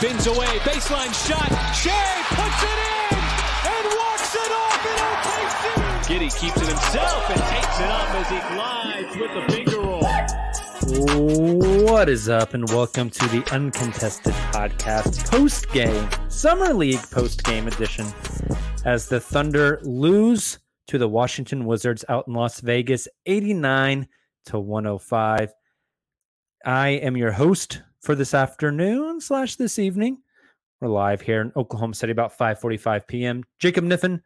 Spins away, baseline shot. Shai puts it in and walks it off in OKC. Giddey keeps it himself and takes it up as he glides with the finger roll. What is up, and welcome to the Uncontested Podcast post game, Summer League post game edition, as the Thunder lose to the Washington Wizards out in Las Vegas, 89 to 105. I am your host for this afternoon slash this evening. We're live here in Oklahoma City about 5:45 p.m. Jacob Niffen.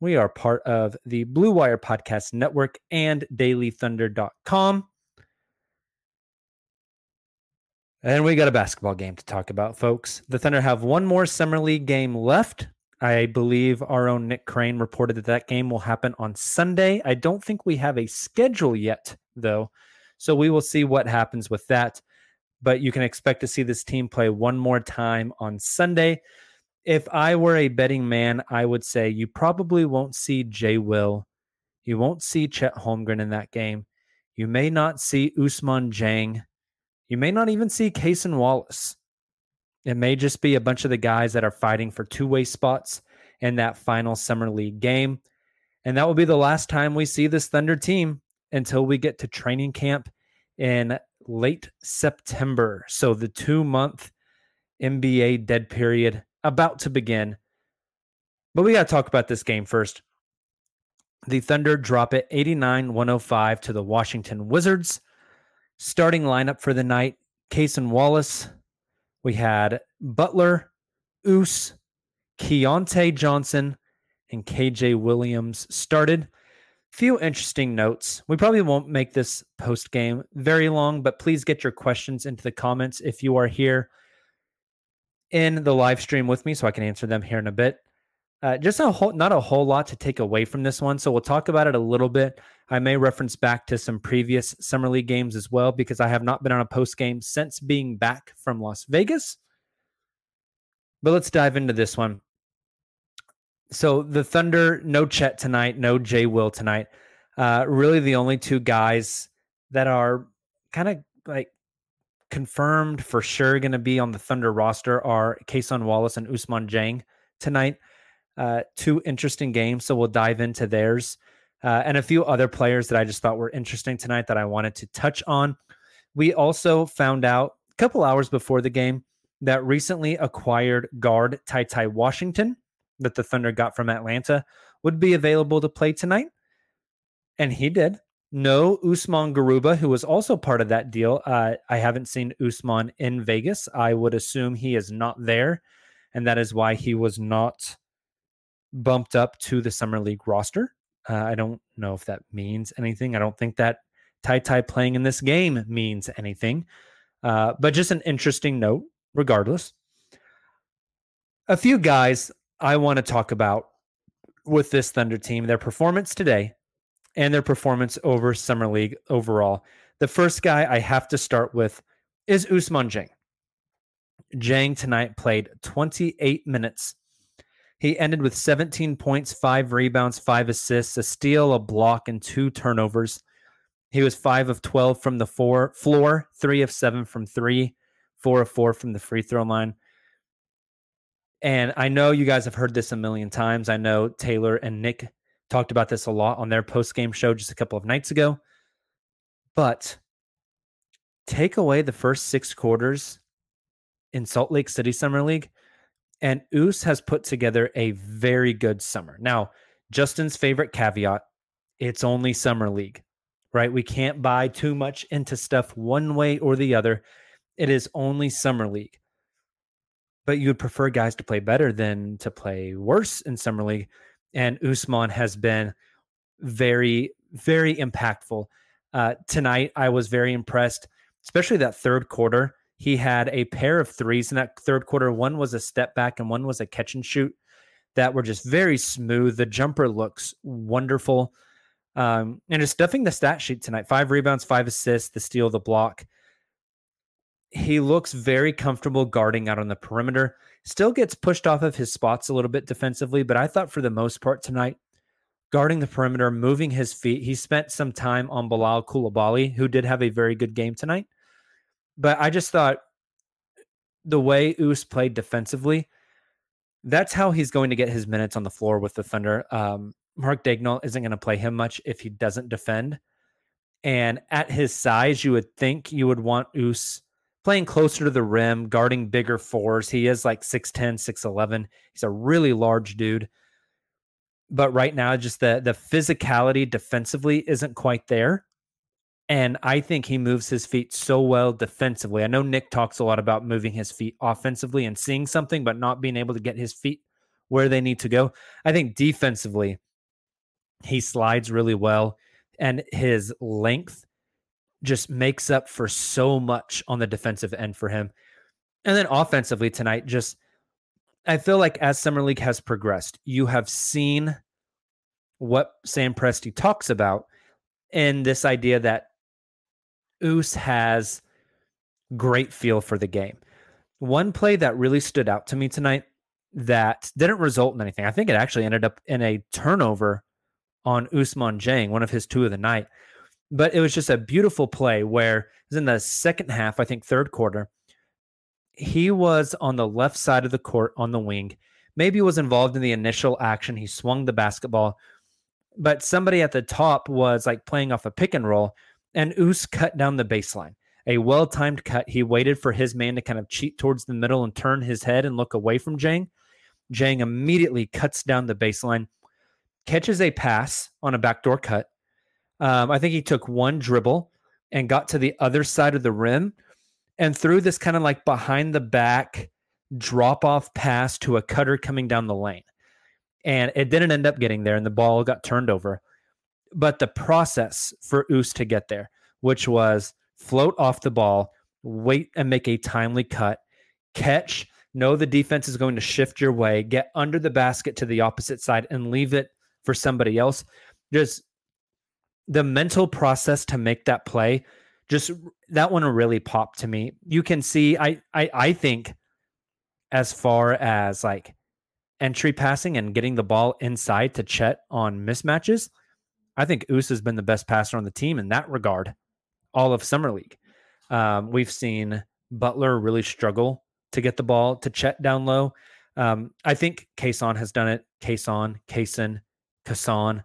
We are part of the Blue Wire Podcast Network and DailyThunder.com. And we got a basketball game to talk about, folks. The Thunder have one more Summer League game left. I believe our own Nick Crane reported that that game will happen on Sunday. I don't think we have a schedule yet, though. So we will see what happens with that. But you can expect to see this team play one more time on Sunday. If I were a betting man, I would say you probably won't see Jay Will. You won't see Chet Holmgren in that game. You may not see Ousmane Dieng. You may not even see Cason Wallace. It may just be a bunch of the guys that are fighting for two way spots in that final Summer League game. And that will be the last time we see this Thunder team until we get to training camp in late September. So the two month NBA dead period about to begin. But we got to talk about this game first. The Thunder drop it 89 105 to the Washington Wizards. Starting lineup for the night Cason Wallace, we had Butler, Oos, Keyontae Johnson, and KJ Williams started. Few interesting notes. We probably won't make this post game very long, but please get your questions into the comments if you are here in the live stream with me so I can answer them here in a bit. Uh, just a whole, not a whole lot to take away from this one. So we'll talk about it a little bit. I may reference back to some previous Summer League games as well because I have not been on a post game since being back from Las Vegas. But let's dive into this one. So the Thunder, no Chet tonight, no Jay Will tonight. Uh, really, the only two guys that are kind of like confirmed for sure going to be on the Thunder roster are Cason Wallace and Ousmane Dieng tonight. Uh, two interesting games, so we'll dive into theirs uh, and a few other players that I just thought were interesting tonight that I wanted to touch on. We also found out a couple hours before the game that recently acquired guard Ty Ty Washington that the Thunder got from Atlanta would be available to play tonight, and he did. No Usman Garuba, who was also part of that deal. Uh, I haven't seen Usman in Vegas. I would assume he is not there, and that is why he was not bumped up to the summer league roster. Uh, I don't know if that means anything. I don't think that Ty Ty playing in this game means anything, uh, but just an interesting note, regardless. A few guys I want to talk about with this Thunder team, their performance today and their performance over Summer League overall. The first guy I have to start with is Ousmane Dieng. Dieng tonight played 28 minutes He ended with 17 points, five rebounds, five assists, a steal, a block, and two turnovers. He was five of 12 from the four floor, three of seven from three, four of four from the free throw line. And I know you guys have heard this a million times. I know Taylor and Nick talked about this a lot on their post game show just a couple of nights ago. But take away the first six quarters in Salt Lake City Summer League, and Oos has put together a very good summer. Now, Justin's favorite caveat it's only Summer League, right? We can't buy too much into stuff one way or the other. It is only Summer League. But you would prefer guys to play better than to play worse in Summer League. And Ousmane has been very, very impactful. Uh, tonight, I was very impressed, especially that third quarter. He had a pair of threes in that third quarter. One was a step back and one was a catch and shoot that were just very smooth. The jumper looks wonderful. Um, and just stuffing the stat sheet tonight five rebounds, five assists, the steal, the block. He looks very comfortable guarding out on the perimeter. Still gets pushed off of his spots a little bit defensively, but I thought for the most part tonight, guarding the perimeter, moving his feet. He spent some time on Bilal Coulibaly, who did have a very good game tonight. But I just thought the way Oos played defensively, that's how he's going to get his minutes on the floor with the Thunder. Um, Mark Daigneault isn't going to play him much if he doesn't defend. And at his size, you would think you would want Oos playing closer to the rim, guarding bigger fours. He is like 6'10, 6'11. He's a really large dude. But right now, just the the physicality defensively isn't quite there. And I think he moves his feet so well defensively. I know Nick talks a lot about moving his feet offensively and seeing something, but not being able to get his feet where they need to go. I think defensively, he slides really well, and his length just makes up for so much on the defensive end for him. And then offensively tonight, just I feel like as Summer League has progressed, you have seen what Sam Presti talks about in this idea that Oos has great feel for the game. One play that really stood out to me tonight that didn't result in anything. I think it actually ended up in a turnover on Ousmane Dieng, one of his two of the night. But it was just a beautiful play where it was in the second half, I think third quarter. He was on the left side of the court on the wing. Maybe was involved in the initial action. He swung the basketball, but somebody at the top was like playing off a pick and roll and Oos cut down the baseline. A well timed cut. He waited for his man to kind of cheat towards the middle and turn his head and look away from Dieng. Dieng immediately cuts down the baseline, catches a pass on a backdoor cut. Um, I think he took one dribble and got to the other side of the rim and threw this kind of like behind the back drop off pass to a cutter coming down the lane. And it didn't end up getting there, and the ball got turned over but the process for Oos to get there, which was float off the ball, wait and make a timely cut, catch, know the defense is going to shift your way, get under the basket to the opposite side and leave it for somebody else. Just the mental process to make that play, just that one really popped to me. You can see, I I I think as far as like entry passing and getting the ball inside to Chet on mismatches – I think Oos has been the best passer on the team in that regard, all of summer league. Um, we've seen Butler really struggle to get the ball to Chet down low. Um, I think Kason has done it. Kason, Kason, Kason.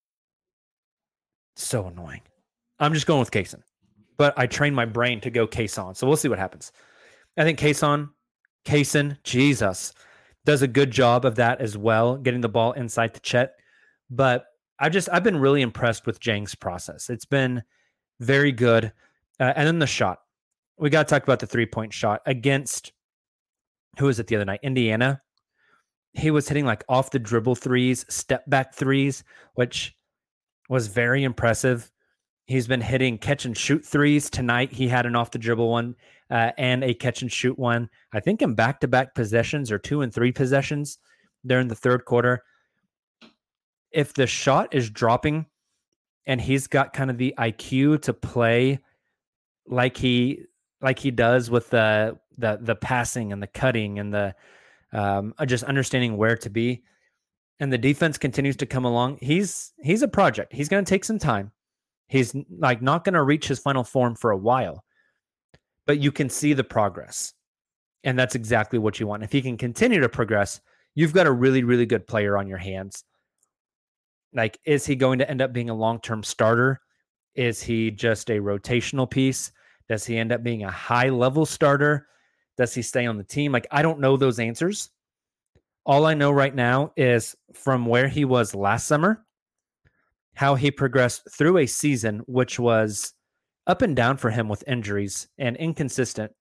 So annoying. I'm just going with Kaysen, but I trained my brain to go Kason. So we'll see what happens. I think Kason, Kaysen, Jesus, does a good job of that as well, getting the ball inside to Chet. But I just I've been really impressed with Dieng's process. It's been very good. Uh, and then the shot. We got to talk about the three point shot against who was it the other night? Indiana. He was hitting like off the dribble threes, step back threes, which was very impressive. He's been hitting catch and shoot threes tonight. He had an off the dribble one uh, and a catch and shoot one. I think in back to back possessions or two and three possessions during the third quarter. If the shot is dropping and he's got kind of the IQ to play like he like he does with the the the passing and the cutting and the um, just understanding where to be, and the defense continues to come along, he's he's a project. He's going to take some time. He's like not going to reach his final form for a while. But you can see the progress. And that's exactly what you want. If he can continue to progress, you've got a really really good player on your hands. Like is he going to end up being a long-term starter? Is he just a rotational piece? Does he end up being a high-level starter? Does he stay on the team? Like I don't know those answers. All I know right now is from where he was last summer, how he progressed through a season, which was up and down for him with injuries and inconsistent,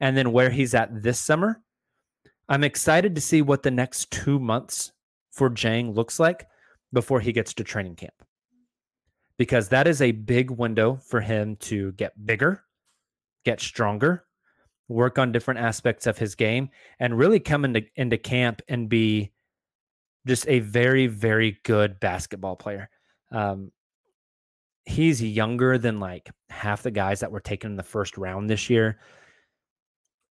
and then where he's at this summer. I'm excited to see what the next two months for Dieng looks like before he gets to training camp. Because that is a big window for him to get bigger, get stronger, work on different aspects of his game, and really come into, into camp and be just a very, very good basketball player. Um, he's younger than like half the guys that were taken in the first round this year.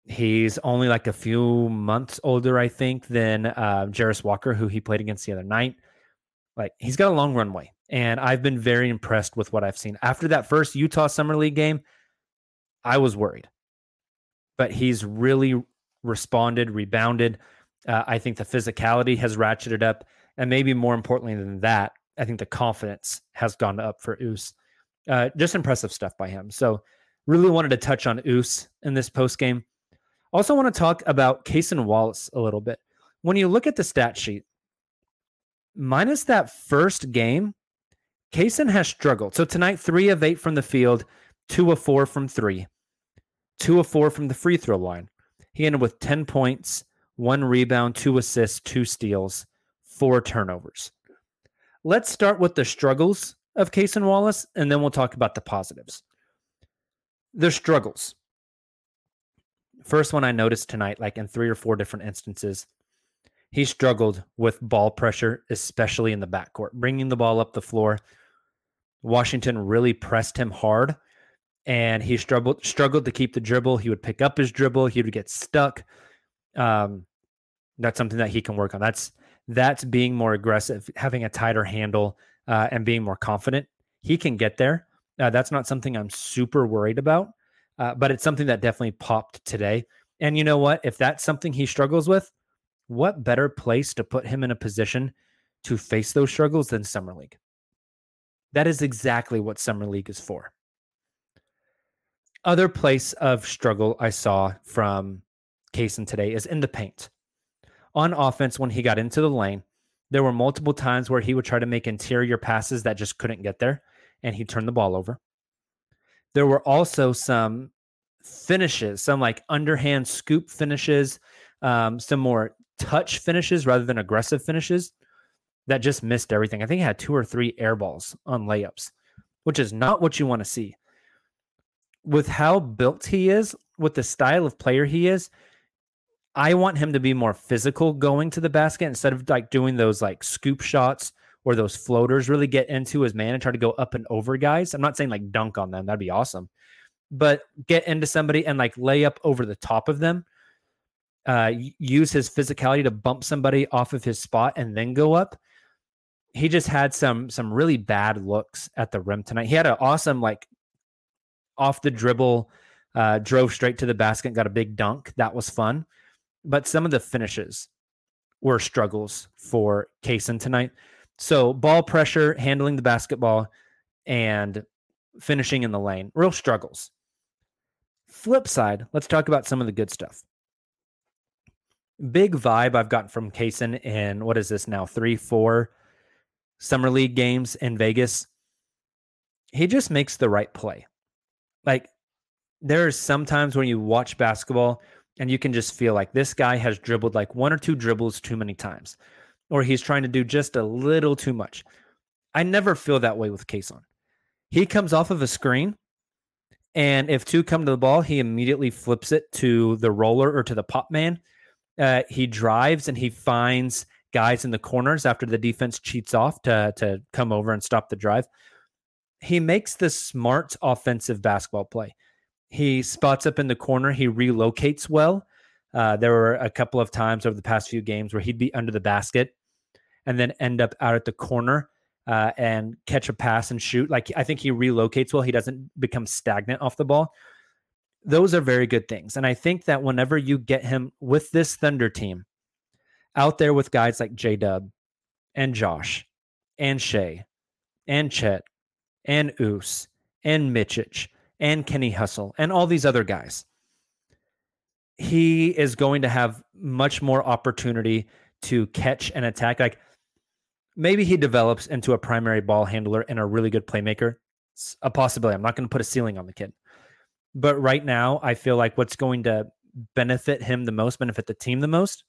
He's only like a few months older, I think, than uh, Jarace Walker, who he played against the other night. Like he's got a long runway, and I've been very impressed with what I've seen. After that first Utah Summer League game, I was worried but he's really responded, rebounded. Uh, I think the physicality has ratcheted up. And maybe more importantly than that, I think the confidence has gone up for Oos. Uh, just impressive stuff by him. So, really wanted to touch on Oos in this post game. Also, want to talk about Cason Wallace a little bit. When you look at the stat sheet, minus that first game, Cason has struggled. So, tonight, three of eight from the field, two of four from three two of four from the free throw line. He ended with 10 points, one rebound, two assists, two steals, four turnovers. Let's start with the struggles of Cason Wallace, and then we'll talk about the positives. The struggles. First one I noticed tonight, like in three or four different instances, he struggled with ball pressure, especially in the backcourt, bringing the ball up the floor. Washington really pressed him hard and he struggled struggled to keep the dribble. He would pick up his dribble. He would get stuck. Um, that's something that he can work on. That's that's being more aggressive, having a tighter handle, uh, and being more confident. He can get there. Uh, that's not something I'm super worried about, uh, but it's something that definitely popped today. And you know what? If that's something he struggles with, what better place to put him in a position to face those struggles than Summer League? That is exactly what Summer League is for other place of struggle I saw from Cason today is in the paint. On offense, when he got into the lane, there were multiple times where he would try to make interior passes that just couldn't get there, and he turned the ball over. There were also some finishes, some like underhand scoop finishes, um, some more touch finishes rather than aggressive finishes that just missed everything. I think he had two or three air balls on layups, which is not what you want to see. With how built he is, with the style of player he is, I want him to be more physical going to the basket instead of like doing those like scoop shots or those floaters, really get into his man and try to go up and over guys. I'm not saying like dunk on them, that'd be awesome, but get into somebody and like lay up over the top of them. Uh, use his physicality to bump somebody off of his spot and then go up. He just had some some really bad looks at the rim tonight. He had an awesome like off the dribble, uh, drove straight to the basket, got a big dunk. That was fun but some of the finishes were struggles for Cason tonight. So ball pressure, handling the basketball, and finishing in the lane, real struggles. Flip side, let's talk about some of the good stuff. Big vibe I've gotten from Cason in what is this now? Three, four summer league games in Vegas. He just makes the right play. Like there there's sometimes when you watch basketball and you can just feel like this guy has dribbled like one or two dribbles too many times, or he's trying to do just a little too much. I never feel that way with Cason. He comes off of a screen, and if two come to the ball, he immediately flips it to the roller or to the pop man. Uh, he drives and he finds guys in the corners after the defense cheats off to, to come over and stop the drive. He makes the smart offensive basketball play. He spots up in the corner. He relocates well. Uh, there were a couple of times over the past few games where he'd be under the basket and then end up out at the corner uh, and catch a pass and shoot. Like I think he relocates well. He doesn't become stagnant off the ball. Those are very good things. And I think that whenever you get him with this Thunder team out there with guys like J Dub and Josh and Shai and Chet and Oos and Micic and Kenny Hustle and all these other guys. He is going to have much more opportunity to catch and attack. Like maybe he develops into a primary ball handler and a really good playmaker. It's a uh, possibility. I'm not going to put a ceiling on the kid. But right now, I feel like what's going to benefit him the most, benefit the team the most,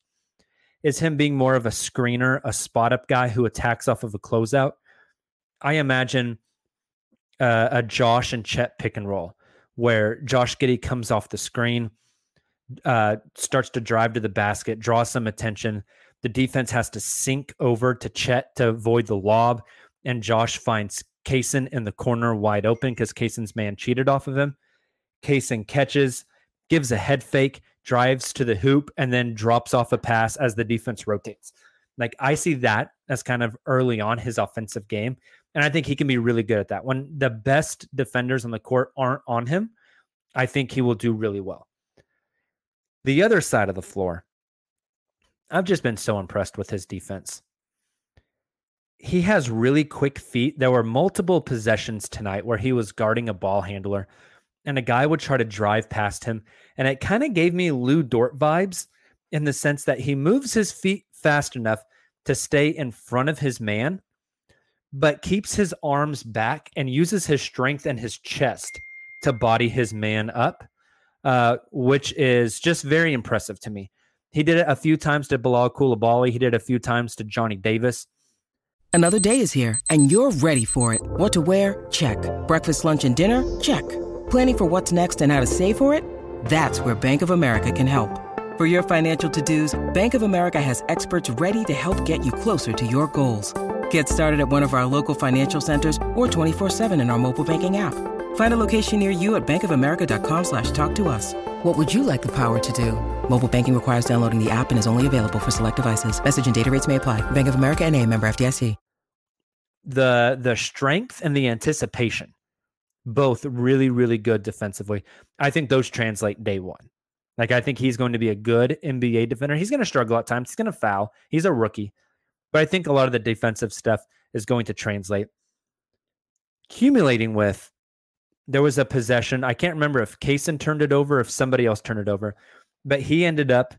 is him being more of a screener, a spot up guy who attacks off of a closeout. I imagine uh, a Josh and Chet pick and roll where Josh Giddey comes off the screen, uh, starts to drive to the basket, draws some attention. The defense has to sink over to Chet to avoid the lob, and Josh finds Cason in the corner wide open because Cason's man cheated off of him. Cason catches, gives a head fake, drives to the hoop, and then drops off a pass as the defense rotates. Like I see that as kind of early on his offensive game. And I think he can be really good at that. When the best defenders on the court aren't on him, I think he will do really well. The other side of the floor, I've just been so impressed with his defense. He has really quick feet. There were multiple possessions tonight where he was guarding a ball handler and a guy would try to drive past him. And it kind of gave me Lu Dort vibes in the sense that he moves his feet fast enough to stay in front of his man but keeps his arms back and uses his strength and his chest to body his man up, uh, which is just very impressive to me. He did it a few times to Bilal Coulibaly. He did it a few times to Johnny Davis. Another day is here, and you're ready for it. What to wear? Check. Breakfast, lunch, and dinner? Check. Planning for what's next and how to save for it? That's where Bank of America can help. For your financial to-dos, Bank of America has experts ready to help get you closer to your goals. Get started at one of our local financial centers or 24-7 in our mobile banking app. Find a location near you at bankofamerica.com slash talk to us. What would you like the power to do? Mobile banking requires downloading the app and is only available for select devices. Message and data rates may apply. Bank of America and a member FDIC. The, the strength and the anticipation, both really, really good defensively. I think those translate day one. Like, I think he's going to be a good NBA defender. He's going to struggle at times. He's going to foul. He's a rookie. But I think a lot of the defensive stuff is going to translate. Accumulating with, there was a possession. I can't remember if Cason turned it over, if somebody else turned it over, but he ended up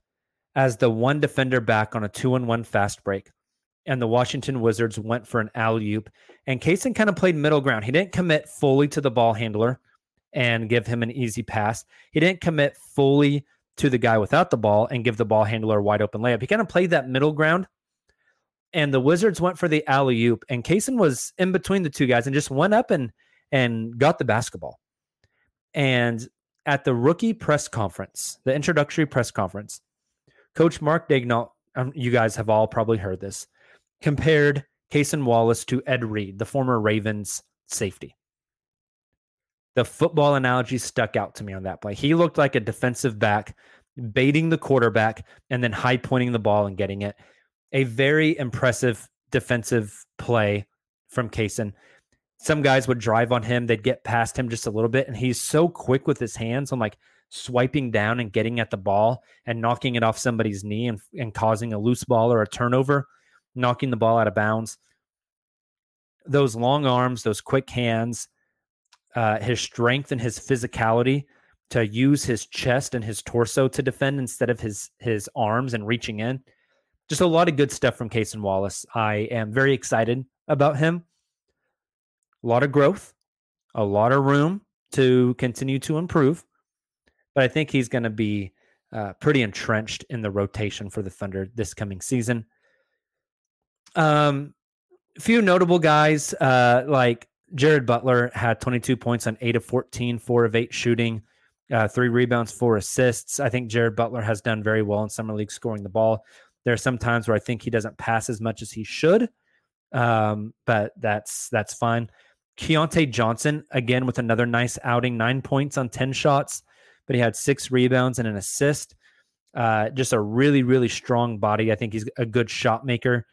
as the one defender back on a two and one fast break. And the Washington Wizards went for an alley oop. And Cason kind of played middle ground. He didn't commit fully to the ball handler and give him an easy pass. He didn't commit fully to the guy without the ball and give the ball handler a wide open layup. He kind of played that middle ground and the Wizards went for the alley oop, and Cason was in between the two guys and just went up and and got the basketball. And at the rookie press conference, the introductory press conference, Coach Mark Daigneault, um, you guys have all probably heard this, compared Cason Wallace to Ed Reed, the former Ravens safety. The football analogy stuck out to me on that play. He looked like a defensive back, baiting the quarterback and then high pointing the ball and getting it. A very impressive defensive play from Cason. Some guys would drive on him, they'd get past him just a little bit, and he's so quick with his hands on like swiping down and getting at the ball and knocking it off somebody's knee and, and causing a loose ball or a turnover, knocking the ball out of bounds. Those long arms, those quick hands, uh, his strength and his physicality to use his chest and his torso to defend instead of his his arms and reaching in. Just a lot of good stuff from Cason Wallace. I am very excited about him. A lot of growth, a lot of room to continue to improve, but I think he's going to be uh, pretty entrenched in the rotation for the Thunder this coming season. Um, a few notable guys uh, like Jared Butler had 22 points on 8 of 14, 4 of 8 shooting, uh, three rebounds, four assists. I think Jared Butler has done very well in Summer League scoring the ball. There are some times where I think he doesn't pass as much as he should, um, but that's that's fine. Keyontae Johnson, again, with another nice outing, nine points on 10 shots, but he had six rebounds and an assist. Uh, just a really, really strong body. I think he's a good shot maker.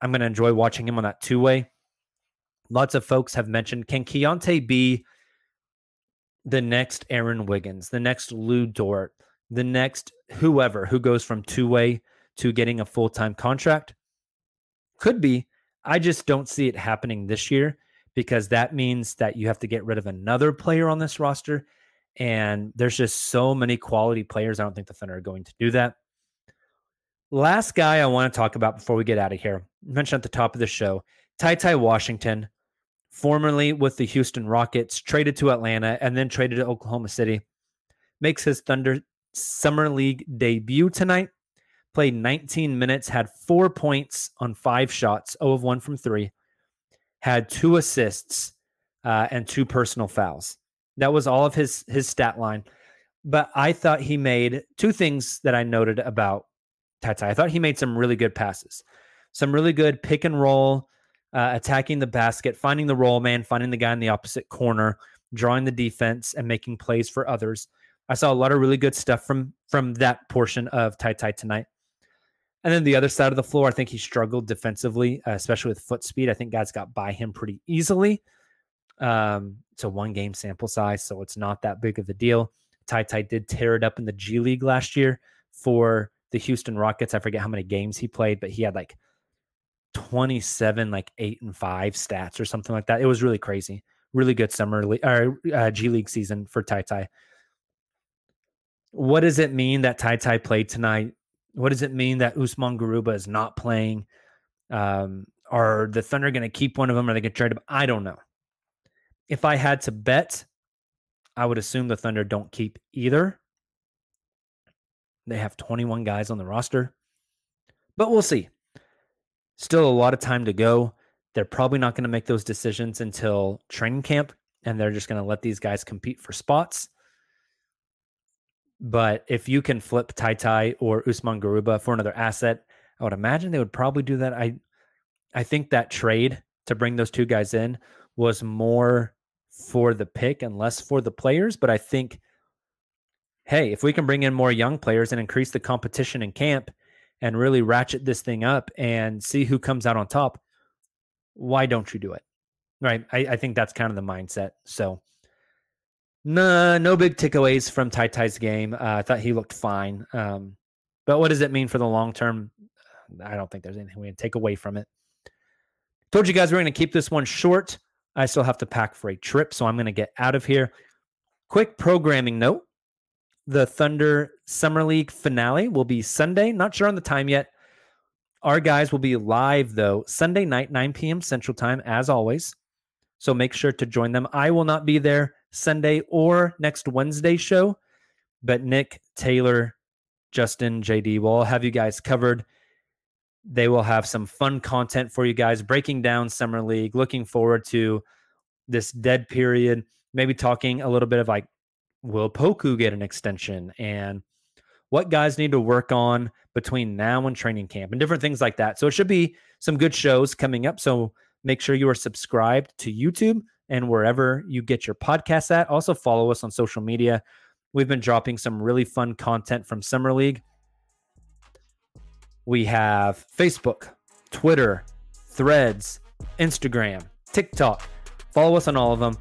I'm going to enjoy watching him on that two way lots of folks have mentioned can Keyontae be the next Aaron Wiggins, the next Lu Dort, the next whoever who goes from two way to getting a full time contract? Could be. I just don't see it happening this year because that means that you have to get rid of another player on this roster. And there's just so many quality players. I don't think the Thunder are going to do that. Last guy I want to talk about before we get out of here, mentioned at the top of the show, Ty Ty Washington formerly with the Houston Rockets, traded to Atlanta, and then traded to Oklahoma City. Makes his Thunder Summer League debut tonight. Played 19 minutes, had four points on five shots, 0 of 1 from three, had two assists uh, and two personal fouls. That was all of his his stat line. But I thought he made two things that I noted about Tata. I thought he made some really good passes, some really good pick and roll uh, attacking the basket, finding the roll man, finding the guy in the opposite corner, drawing the defense, and making plays for others. I saw a lot of really good stuff from from that portion of Ty Ty tonight. And then the other side of the floor, I think he struggled defensively, uh, especially with foot speed. I think guys got by him pretty easily. Um, it's a one game sample size, so it's not that big of a deal. Ty Ty did tear it up in the G League last year for the Houston Rockets. I forget how many games he played, but he had like 27 like 8 and 5 stats or something like that. It was really crazy. Really good summer league or uh, G League season for Ty Ty. What does it mean that Ty Ty played tonight? What does it mean that Usman Garuba is not playing? Um, are the Thunder going to keep one of them? Are they going to trade him? I don't know. If I had to bet, I would assume the Thunder don't keep either. They have 21 guys on the roster, but we'll see. Still a lot of time to go. They're probably not going to make those decisions until training camp, and they're just going to let these guys compete for spots. But if you can flip Ty Ty or Usman Garuba for another asset, I would imagine they would probably do that. I I think that trade to bring those two guys in was more for the pick and less for the players. But I think, hey, if we can bring in more young players and increase the competition in camp, and really ratchet this thing up and see who comes out on top, why don't you do it? Right. I, I think that's kind of the mindset. So, no, no big takeaways from Ty Ty's game. Uh, I thought he looked fine. Um, but what does it mean for the long term? I don't think there's anything we can take away from it. Told you guys we're going to keep this one short. I still have to pack for a trip, so I'm going to get out of here. Quick programming note the Thunder Summer League finale will be Sunday. Not sure on the time yet. Our guys will be live though Sunday night, 9 p.m. Central Time, as always. So make sure to join them. I will not be there Sunday or next Wednesday show, but Nick, Taylor, Justin, JD will all have you guys covered. They will have some fun content for you guys, breaking down Summer League. Looking forward to this dead period, maybe talking a little bit of like, will Poku get an extension and what guys need to work on between now and training camp and different things like that. So it should be some good shows coming up. So make sure you are subscribed to YouTube and wherever you get your podcasts at. Also follow us on social media. We've been dropping some really fun content from Summer League. We have Facebook, Twitter, Threads, Instagram, TikTok. Follow us on all of them.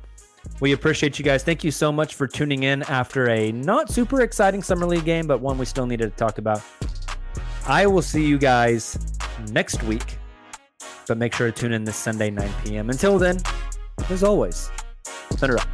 We appreciate you guys. Thank you so much for tuning in after a not super exciting Summer League game, but one we still needed to talk about. I will see you guys next week, but make sure to tune in this Sunday, 9 p.m. Until then, as always, Thunder up.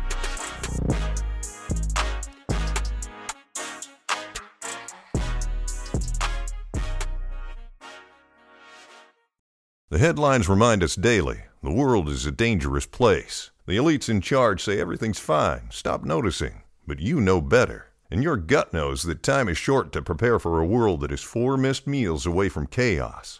The headlines remind us daily the world is a dangerous place. The elites in charge say everything's fine, stop noticing. But you know better. And your gut knows that time is short to prepare for a world that is four missed meals away from chaos.